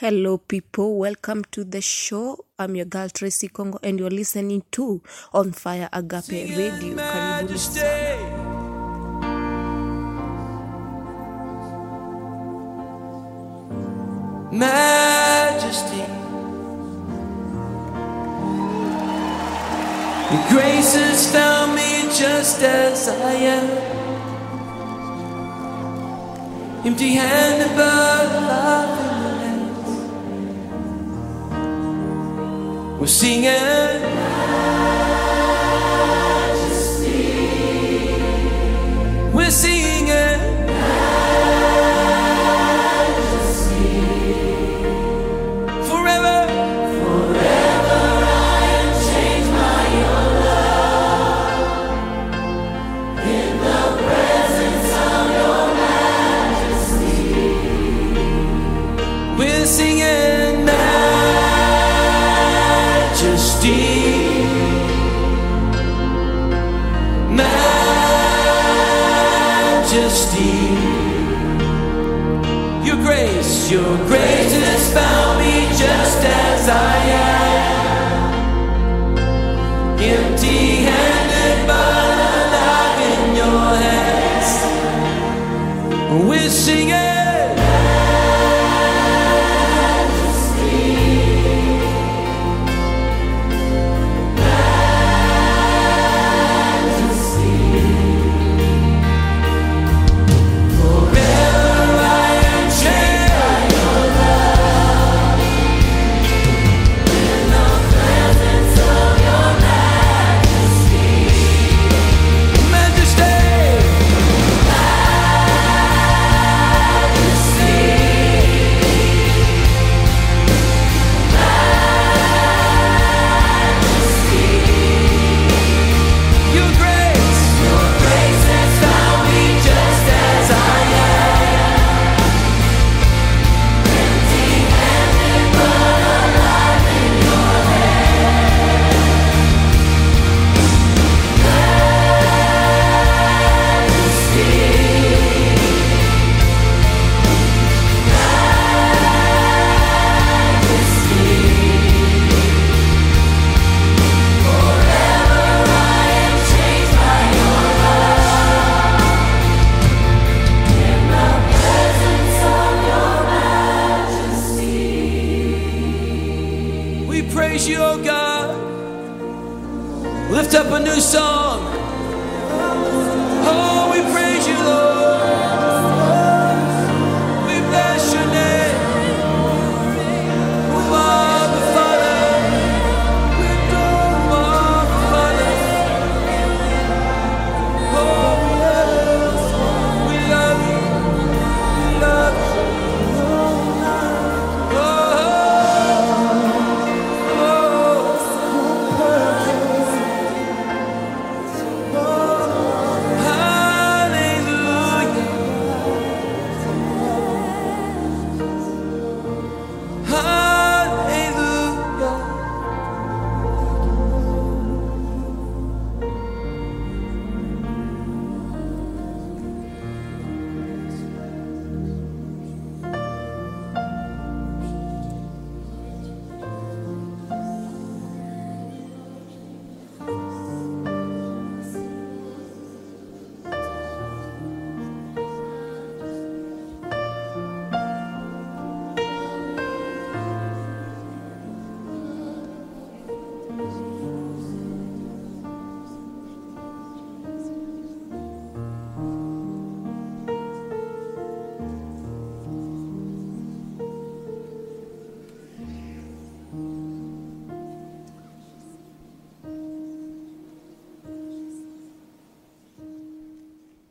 Hello, people. Welcome to the show. I'm your girl Tracy Kongo, and you're listening to On Fire Agape Radio. Karibuni sana. majesty. Your grace has found me just as I am. Empty handed, but love We're singing. We're singing. Found me just as I am. Empty handed, but alive in your hands. We're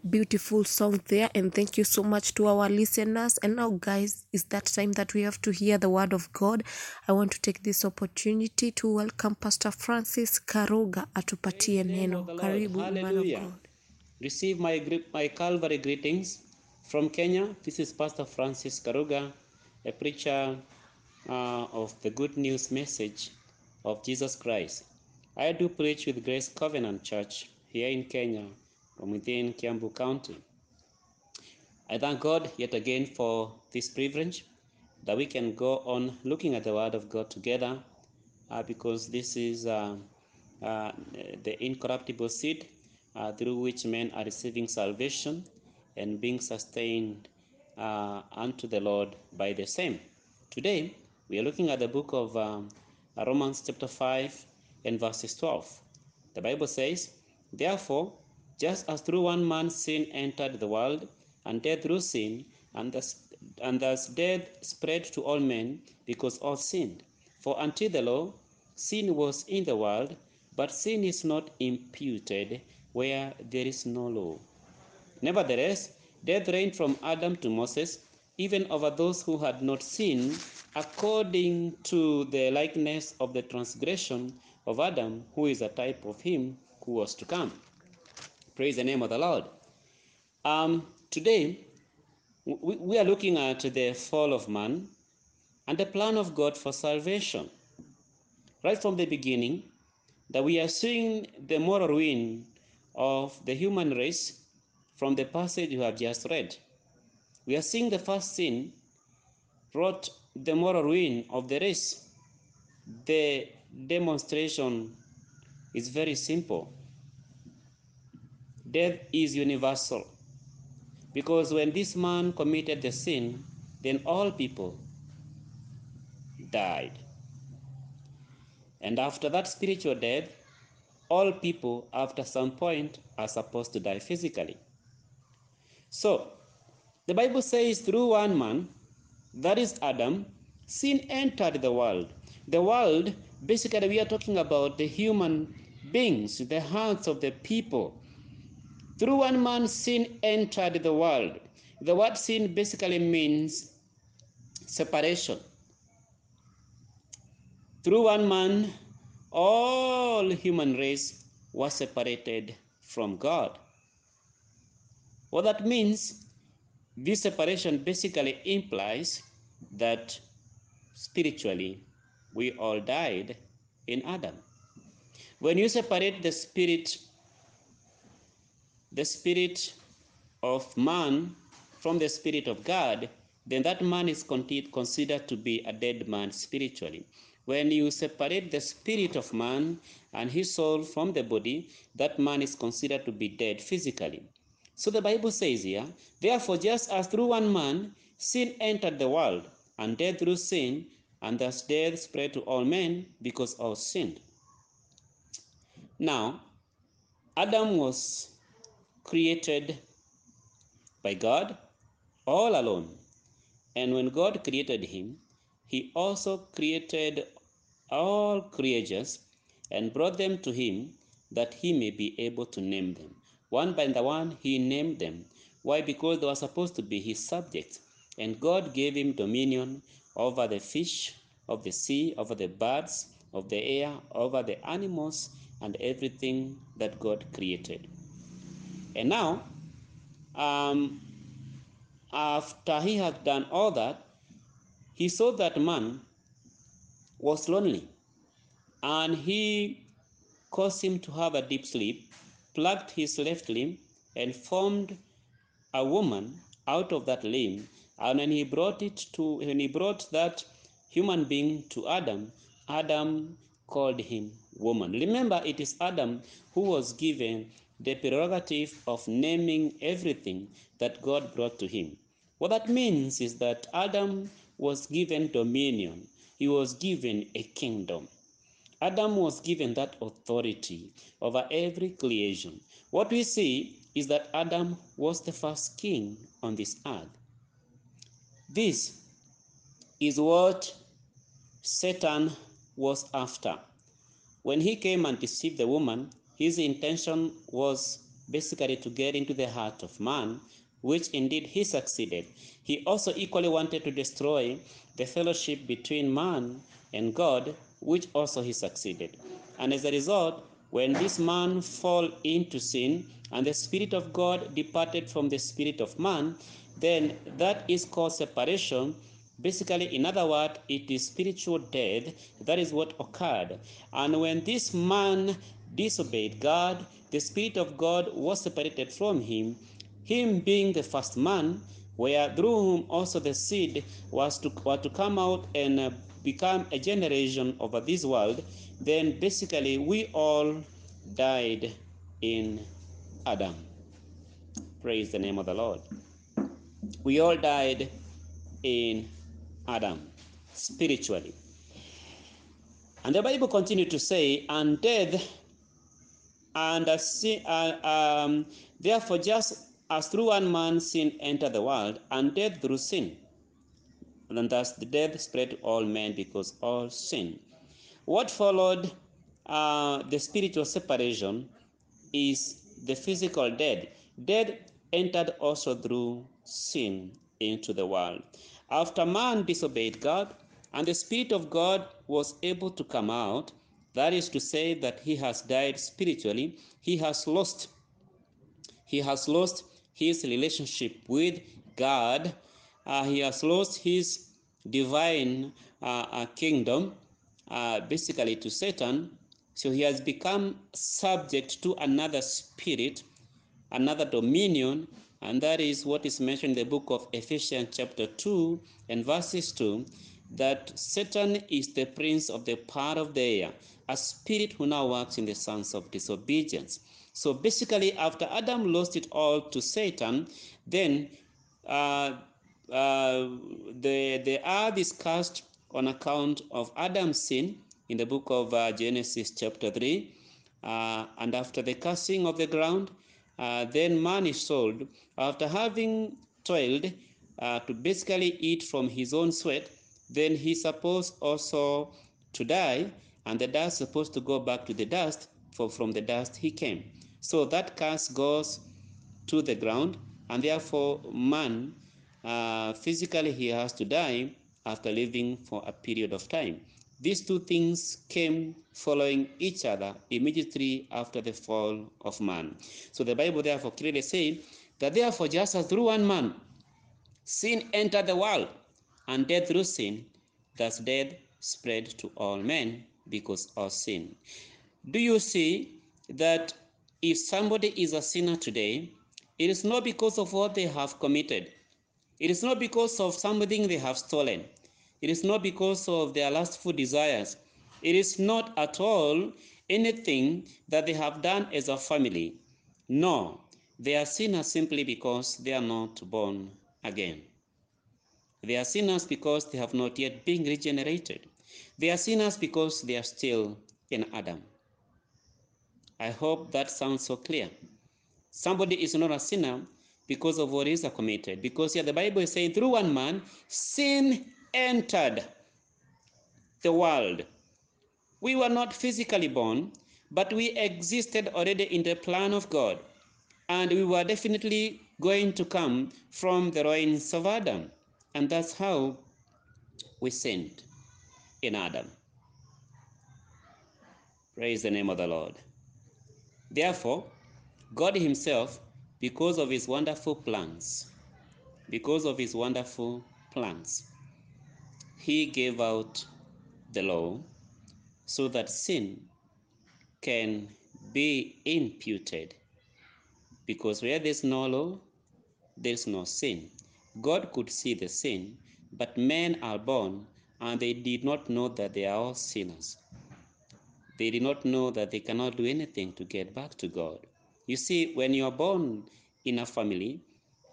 Beautiful song there, and thank you so much to our listeners. And now, guys, it's that time that we have to hear the word of God. I want to take this opportunity to welcome Pastor Francis Karuga atupatie neno. Karibu, man of Hallelujah. God. Receive my, my Calvary greetings from Kenya. This is Pastor Francis Karuga, a preacher uh, of the good news message of Jesus Christ. I do preach with Grace Covenant Church here in Kenya from within Kiambu County. I thank God yet again for this privilege that we can go on looking at the Word of God together uh, because this is uh, uh, the incorruptible seed uh, through which men are receiving salvation and being sustained uh, unto the Lord by the same. Today, we are looking at the book of um, Romans, chapter 5, and verses 12. The Bible says, Therefore, just as through one man sin entered the world, and death through sin, and thus, and thus death spread to all men because all sinned. For until the law, sin was in the world, but sin is not imputed where there is no law. Nevertheless, death reigned from Adam to Moses, even over those who had not sinned, according to the likeness of the transgression of Adam, who is a type of him who was to come. Praise the name of the Lord. Um, today, we, we are looking at the fall of man and the plan of God for salvation. Right from the beginning, that we are seeing the moral ruin of the human race from the passage you have just read. We are seeing the first sin brought the moral ruin of the race. The demonstration is very simple. Death is universal. Because when this man committed the sin, then all people died. And after that spiritual death, all people, after some point, are supposed to die physically. So, the Bible says through one man, that is Adam, sin entered the world. The world, basically, we are talking about the human beings, the hearts of the people. Through one man, sin entered the world. The word sin basically means separation. Through one man, all human race was separated from God. What that means, this separation basically implies that spiritually we all died in Adam. When you separate the spirit, the spirit of man from the spirit of God, then that man is considered to be a dead man spiritually. When you separate the spirit of man and his soul from the body, that man is considered to be dead physically. So the Bible says here, therefore, just as through one man sin entered the world, and death through sin, and thus death spread to all men because all sinned. Now, Adam was created by God all alone. And when God created him, he also created all creatures and brought them to him that he may be able to name them. One by the one, he named them. Why? Because they were supposed to be his subjects. And God gave him dominion over the fish of the sea, over the birds of the air, over the animals, and everything that God created. And now, um, after he had done all that, he saw that man was lonely and he caused him to have a deep sleep, plucked his left limb, and formed a woman out of that limb. And when he brought it to, when he brought that human being to Adam, Adam called him woman. Remember, it is Adam who was given the prerogative of naming everything that God brought to him. What that means is that Adam was given dominion, he was given a kingdom. Adam was given that authority over every creation. What we see is that Adam was the first king on this earth. This is what Satan was after. When he came and deceived the woman, his intention was basically to get into the heart of man, which indeed he succeeded. He also equally wanted to destroy the fellowship between man and God, which also he succeeded. And as a result, when this man fell into sin and the Spirit of God departed from the spirit of man, then that is called separation. Basically, in other words, it is spiritual death. That is what occurred. And when this man disobeyed God, the Spirit of God was separated from him. Him being the first man, where through whom also the seed was to, were to come out and uh, become a generation over this world, then basically we all died in Adam. Praise the name of the Lord. We all died in Adam spiritually. And the Bible continued to say, and death and uh, sin, uh, um, therefore, just as through one man sin entered the world, and death through sin, and thus the death spread to all men because all sin. What followed uh, the spiritual separation is the physical death. Death entered also through sin into the world. After man disobeyed God, and the Spirit of God was able to come out, that is to say that he has died spiritually, he has lost he has lost his relationship with God. Uh, he has lost his divine uh, uh, kingdom, uh, basically to Satan. So he has become subject to another spirit, another dominion, and that is what is mentioned in the book of Ephesians, chapter 2 and verses 2 that Satan is the prince of the power of the air, a spirit who now works in the sons of disobedience. So basically, after Adam lost it all to Satan, then uh, uh, the, the earth is cast on account of Adam's sin in the book of uh, Genesis, chapter 3. Uh, and after the cursing of the ground, uh, then man is sold after having toiled uh, to basically eat from his own sweat. Then he's supposed also to die, and the dust is supposed to go back to the dust, for from the dust he came. So that curse goes to the ground, and therefore man uh, physically he has to die after living for a period of time. These two things came following each other immediately after the fall of man. So the Bible therefore clearly says that therefore just as through one man sin entered the world, and death through sin, thus death spread to all men because of sin. Do you see that if somebody is a sinner today, it is not because of what they have committed. It is not because of something they have stolen. It is not because of their lustful desires. It is not at all anything that they have done as a family. No, they are sinners simply because they are not born again. They are sinners because they have not yet been regenerated. They are sinners because they are still in Adam. I hope that sounds so clear. Somebody is not a sinner because of what is committed. Because here the Bible is saying, through one man, sin entered the world. We were not physically born, but we existed already in the plan of God. And we were definitely going to come from the loins of Adam. And that's how we sinned in Adam. Praise the name of the Lord. Therefore, God Himself, because of His wonderful plans, because of His wonderful plans, He gave out the law so that sin can be imputed. Because where there's no law, there's no sin. God could see the sin, but men are born and they did not know that they are all sinners. They did not know that they cannot do anything to get back to God. You see, when you are born in a family,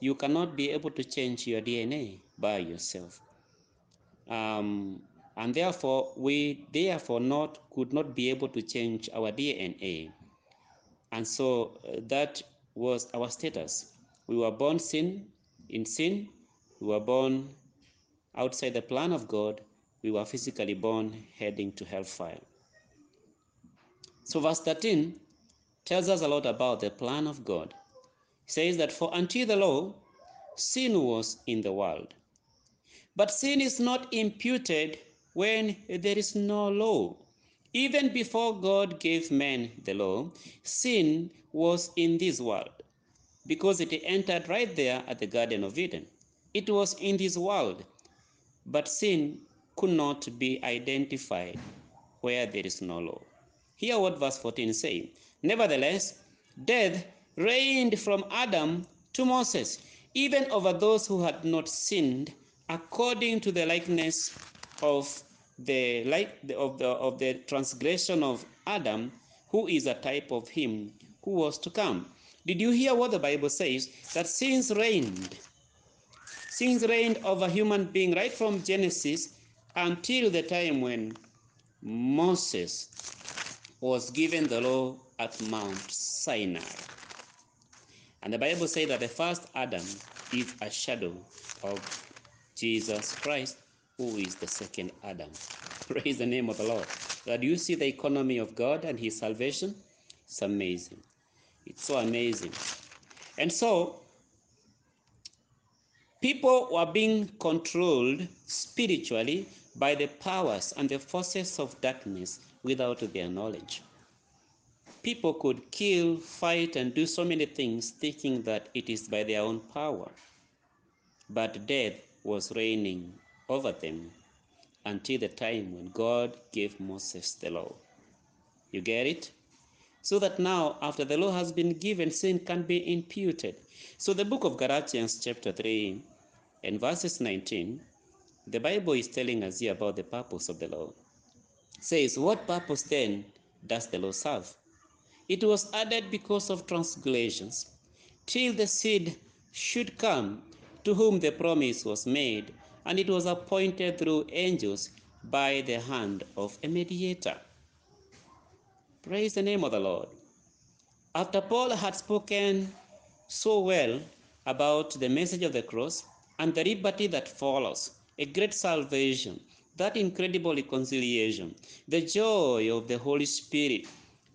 you cannot be able to change your DNA by yourself. Um, and therefore, we therefore not could not be able to change our DNA. And so uh, that was our status. We were born sin in sin. We were born outside the plan of God. We were physically born heading to hellfire. So verse 13 tells us a lot about the plan of God. It says that for until the law, sin was in the world. But sin is not imputed when there is no law. Even before God gave man the law, sin was in this world because it entered right there at the Garden of Eden. It was in this world, but sin could not be identified where there is no law. Hear what verse 14 says. Nevertheless, death reigned from Adam to Moses, even over those who had not sinned, according to the likeness of the like of the of the transgression of Adam, who is a type of him who was to come. Did you hear what the Bible says? That sins reigned. Sins reigned over human being right from Genesis until the time when Moses was given the law at Mount Sinai. And the Bible says that the first Adam is a shadow of Jesus Christ, who is the second Adam. Praise the name of the Lord. That you see the economy of God and His salvation? It's amazing. It's so amazing. And so, people were being controlled spiritually by the powers and the forces of darkness without their knowledge. People could kill, fight, and do so many things thinking that it is by their own power. But death was reigning over them until the time when God gave Moses the law. You get it? So that now, after the law has been given, sin can be imputed. So, the book of Galatians, chapter 3, and verses 19, the Bible is telling us here about the purpose of the law. It says, What purpose then does the law serve? It was added because of transgressions, till the seed should come to whom the promise was made, and it was appointed through angels by the hand of a mediator. Praise the name of the Lord. After Paul had spoken so well about the message of the cross and the liberty that follows, a great salvation, that incredible reconciliation, the joy of the Holy Spirit,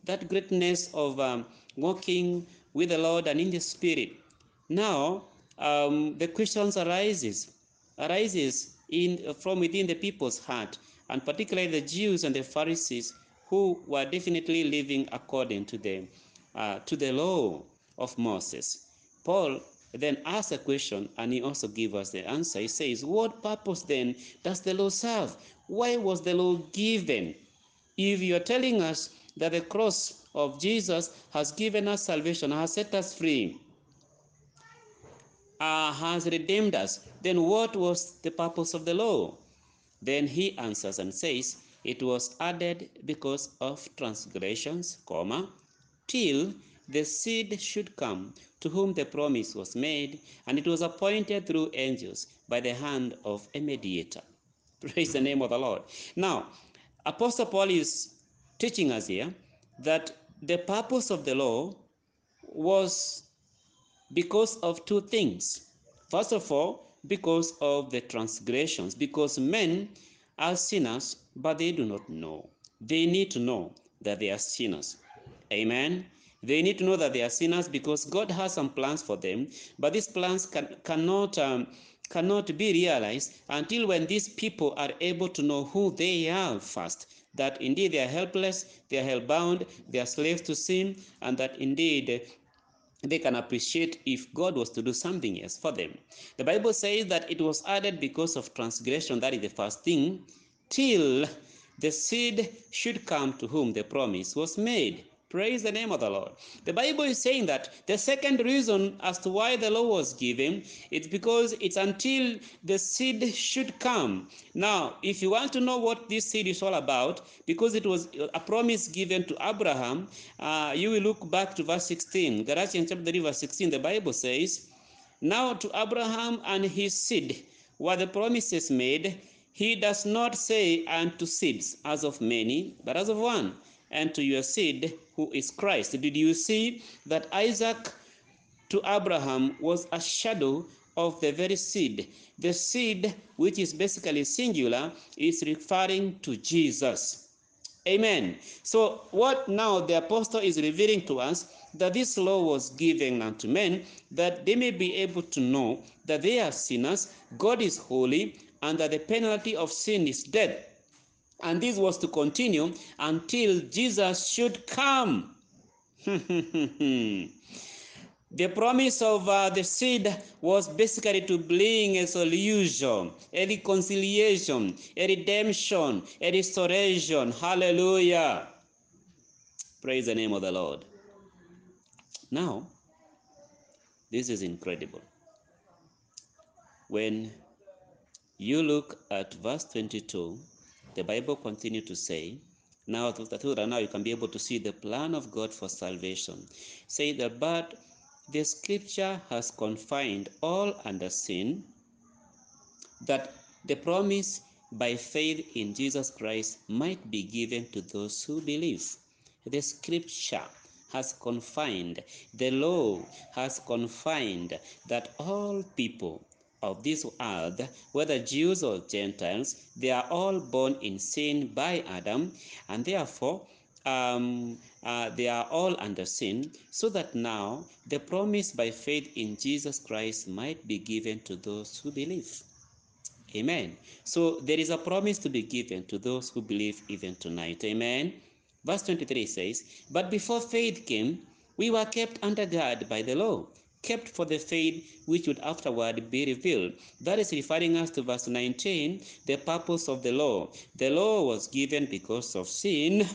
that greatness of um, walking with the Lord and in the Spirit. Now, um, the questions arises arises in from within the people's heart, and particularly the Jews and the Pharisees who were definitely living according to the uh, to the law of Moses. Paul then asks a question and he also gives us the answer. He says, What purpose then does the law serve? Why was the law given? If you are telling us that the cross of Jesus has given us salvation, has set us free, uh, has redeemed us, then what was the purpose of the law? Then he answers and says, It was added because of transgressions, comma, till the seed should come to whom the promise was made, and it was appointed through angels by the hand of a mediator. Praise the name of the Lord. Now, Apostle Paul is teaching us here that the purpose of the law was because of two things. First of all, because of the transgressions, because men are sinners, but they do not know. They need to know that they are sinners. Amen. They need to know that they are sinners because God has some plans for them, but these plans can, cannot um, cannot be realized until when these people are able to know who they are first. That indeed they are helpless, they are hellbound, they are slaves to sin, and that indeed they can appreciate if God was to do something else for them. The Bible says that it was added because of transgression, that is the first thing, till the seed should come to whom the promise was made. Praise the name of the Lord. The Bible is saying that the second reason as to why the law was given, it's because it's until the seed should come. Now, if you want to know what this seed is all about, because it was a promise given to Abraham, uh, you will look back to verse 16. Galatians chapter 3, verse 16, the Bible says, Now to Abraham and his seed were the promises made. He does not say unto seeds as of many, but as of one, and to your seed who is Christ. Did you see that Isaac to Abraham was a shadow of the very seed? The seed, which is basically singular, is referring to Jesus. Amen. So, what now the apostle is revealing to us that this law was given unto men that they may be able to know that they are sinners, God is holy, and that the penalty of sin is death. And this was to continue until Jesus should come. the promise of uh, the seed was basically to bring a solution, a reconciliation, a redemption, a restoration. Hallelujah. Praise the name of the Lord. Now, this is incredible. when you look at verse 22, the Bible continues to say, now that now you can be able to see the plan of God for salvation. Say that, but the scripture has confined all under sin, that the promise by faith in Jesus Christ might be given to those who believe. The scripture has confined, the law has confined that all people of this earth, whether Jews or Gentiles, they are all born in sin by Adam, and therefore um, uh, they are all under sin, so that now the promise by faith in Jesus Christ might be given to those who believe. Amen. So there is a promise to be given to those who believe even tonight. Amen. Verse 23 says, But before faith came, we were kept under guard by the law, kept for the faith which would afterward be revealed. That is referring us to verse 19, the purpose of the law. The law was given because of sin,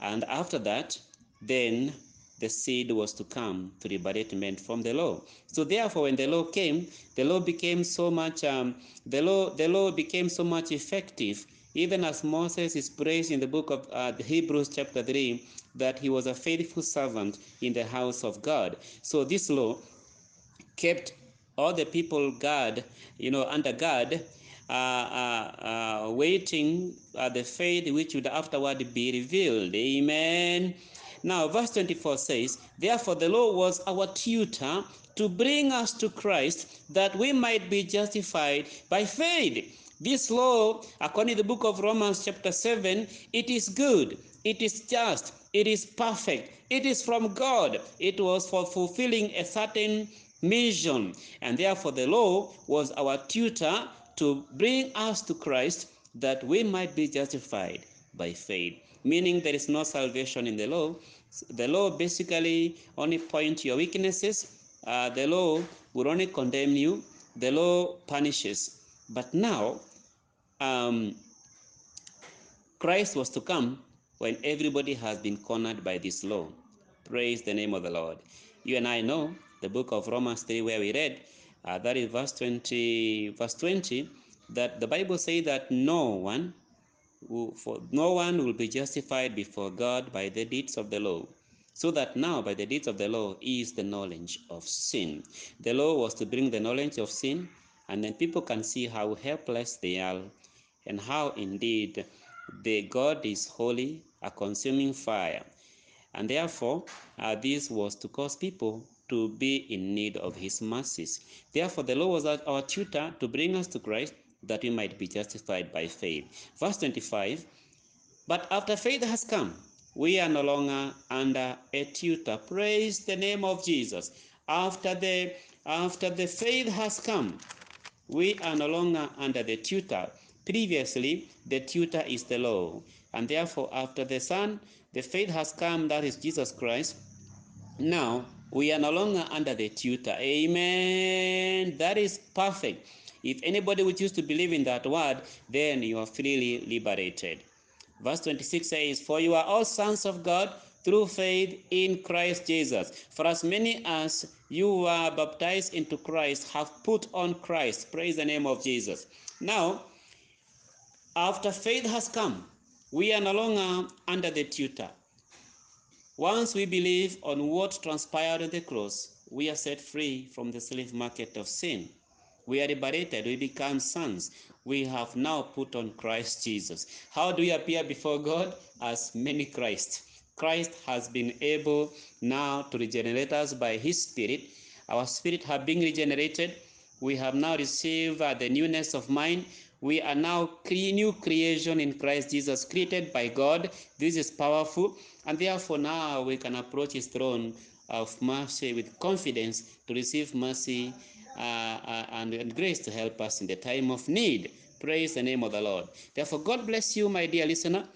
and after that, then the seed was to come to liberate men from the law. So therefore, when the law came, the law became so much um, the law the law became so much effective. Even as Moses is praised in the book of uh, Hebrews chapter three, that he was a faithful servant in the house of God. So this law kept all the people guard, you know, under guard, uh, uh, uh, waiting uh, the faith which would afterward be revealed. Amen. Now, verse 24 says, Therefore, the law was our tutor to bring us to Christ that we might be justified by faith. This law, according to the book of Romans, chapter 7, it is good, it is just, it is perfect, it is from God. It was for fulfilling a certain mission, and therefore the law was our tutor to bring us to Christ that we might be justified by faith. Meaning, there is no salvation in the law. The law basically only point to your weaknesses. Uh, the law will only condemn you. The law punishes. But now, um, Christ was to come when everybody has been cornered by this law. Praise the name of the Lord. You and I know the book of Romans 3, where we read, uh, that is verse 20, verse 20, that the Bible says that no one, for no one will be justified before God by the deeds of the law. So that now, by the deeds of the law, is the knowledge of sin. The law was to bring the knowledge of sin, and then people can see how helpless they are, and how indeed the God is holy, a consuming fire. And therefore, uh, this was to cause people to be in need of his mercies. Therefore, the law was our tutor to bring us to Christ that we might be justified by faith. Verse 25 But after faith has come, we are no longer under a tutor. Praise the name of Jesus. After the after the faith has come, we are no longer under the tutor. Previously, the tutor is the law. And therefore, after the Son, the faith has come, that is Jesus Christ. Now, we are no longer under the tutor. Amen. That is perfect. If anybody would choose to believe in that word, then you are freely liberated. Verse 26 says, For you are all sons of God through faith in Christ Jesus. For as many as you were baptized into Christ have put on Christ. Praise the name of Jesus. Now, after faith has come, we are no longer under the tutor. Once we believe on what transpired on the cross, we are set free from the slave market of sin. We are liberated, we become sons. We have now put on Christ Jesus. How do we appear before God? As many Christ. Christ has been able now to regenerate us by his spirit. Our spirit have been regenerated. We have now received uh, the newness of mind. We are now new creation in Christ Jesus, created by God. This is powerful, and therefore now we can approach His throne of mercy with confidence to receive mercy uh, uh, and, and grace to help us in the time of need. Praise the name of the Lord. Therefore, God bless you, my dear listener.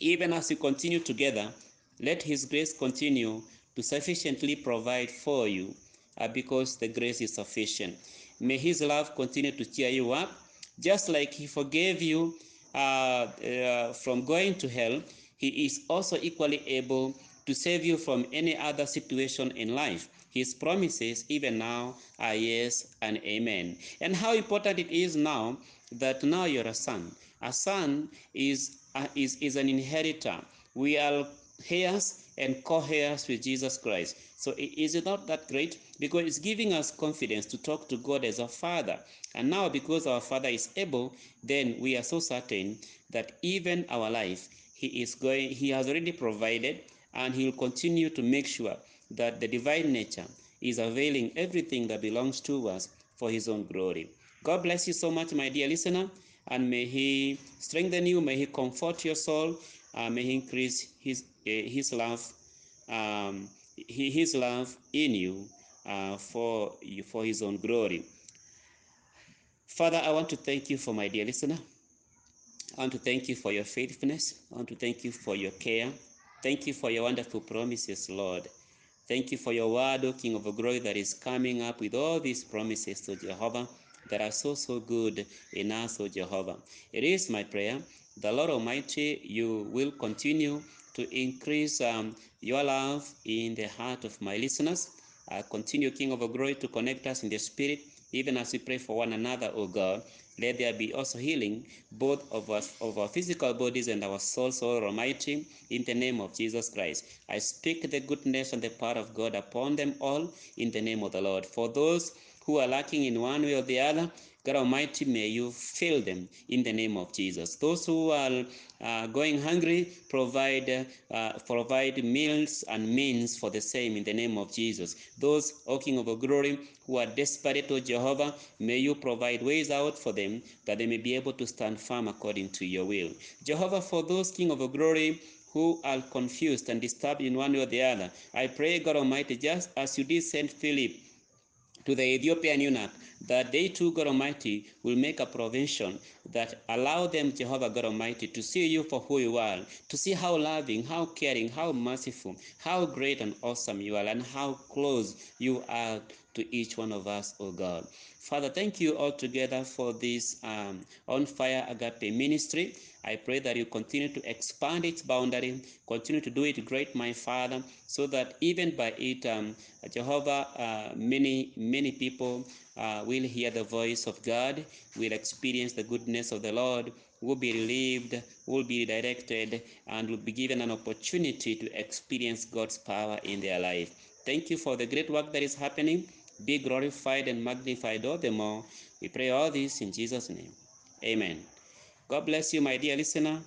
Even as we continue together, let His grace continue to sufficiently provide for you uh, because the grace is sufficient. May His love continue to cheer you up, just like He forgave you uh, uh, from going to hell. He is also equally able to save you from any other situation in life. His promises, even now, are yes and amen. And how important it is now that now you're a son. A son is, uh, is, is an inheritor. We are heirs and co-heirs with Jesus Christ. So is it not that great? Because it's giving us confidence to talk to God as a father. And now because our father is able, then we are so certain that even our life, he is going, he has already provided, and he will continue to make sure that the divine nature is availing everything that belongs to us for his own glory. God bless you so much, my dear listener, and may he strengthen you, may he comfort your soul, uh, may he increase his uh, his love, um, his love in you uh, for you for his own glory. Father, I want to thank you for my dear listener. I want to thank you for your faithfulness. I want to thank you for your care. Thank you for your wonderful promises, Lord. Thank you for your word, O King of glory, that is coming up with all these promises, to Jehovah, that are so, so good in us, O Jehovah. It is my prayer, the Lord Almighty, you will continue to increase um, your love in the heart of my listeners. Uh, continue, King of glory, to connect us in the Spirit, even as we pray for one another, O God. Let there be also healing, both of us, of our physical bodies and our souls, O Almighty, in the name of Jesus Christ. I speak the goodness and the power of God upon them all in the name of the Lord. For those who are lacking in one way or the other, God Almighty, may you fill them in the name of Jesus. Those who are uh, going hungry, provide uh, provide meals and means for the same in the name of Jesus. Those, O King of glory, who are desperate, O Jehovah, may you provide ways out for them that they may be able to stand firm according to your will. Jehovah, for those, King of glory, who are confused and disturbed in one way or the other, I pray, God Almighty, just as you did Saint Philip to the Ethiopian eunuch that they too, God Almighty, will make a provision that allow them, Jehovah God Almighty, to see you for who you are, to see how loving, how caring, how merciful, how great and awesome you are, and how close you are to each one of us, O God. Father, thank you all together for this um, on fire agape ministry. I pray that you continue to expand its boundary, continue to do it great, my Father, so that even by it, um, Jehovah, uh, many, many people uh, will hear the voice of God, will experience the goodness of the Lord, will be relieved, will be directed, and will be given an opportunity to experience God's power in their life. Thank you for the great work that is happening. Be glorified and magnified all the more. We pray all this in Jesus' name. Amen. God bless you, my dear listener.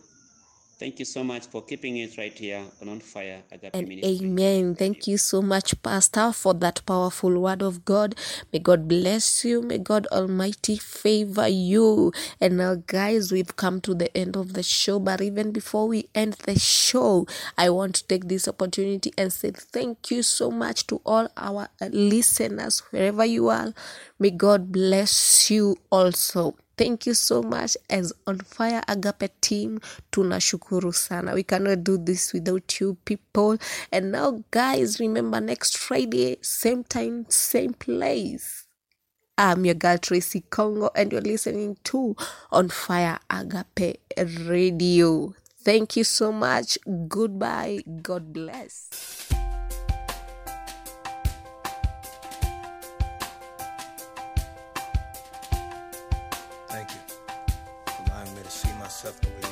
Thank you so much for keeping it right here on On Fire Agape And Ministry. amen. Thank you so much, Pastor, for that powerful word of God. May God bless you. May God Almighty favor you. And now, guys, we've come to the end of the show. But even before we end the show, I want to take this opportunity and say thank you so much to all our listeners, wherever you are. May God bless you also. Thank you so much as on fire agape team tunashukuru sana we cannot do this without you people and now guys remember next friday same time same place I'm your girl Tracy Kongo, and you're listening to On Fire Agape Radio. Thank you so much. Goodbye. God bless. Me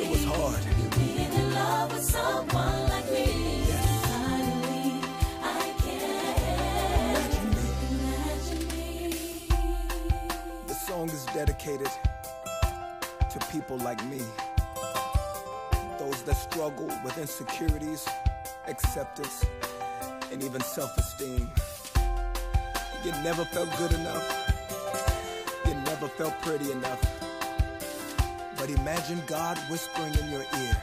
it was hard. The song is dedicated to people like me. Those that struggle with insecurities, acceptance, and even self esteem. You never felt good enough. You never felt pretty enough. But imagine God whispering in your ear,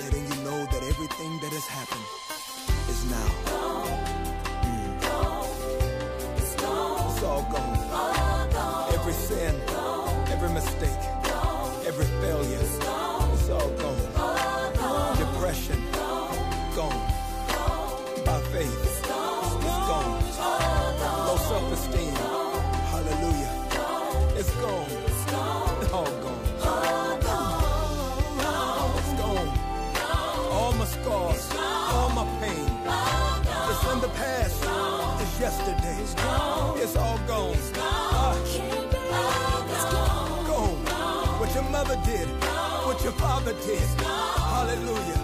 letting you know that everything that has happened is now. Mm. It's all gone. Every sin, every mistake, every failure, it's all gone. Depression, gone. By faith, it's gone. Low self-esteem, hallelujah, it's gone. It's gone. It's all gone. Ah, gone. What your mother did, what your father did. Hallelujah.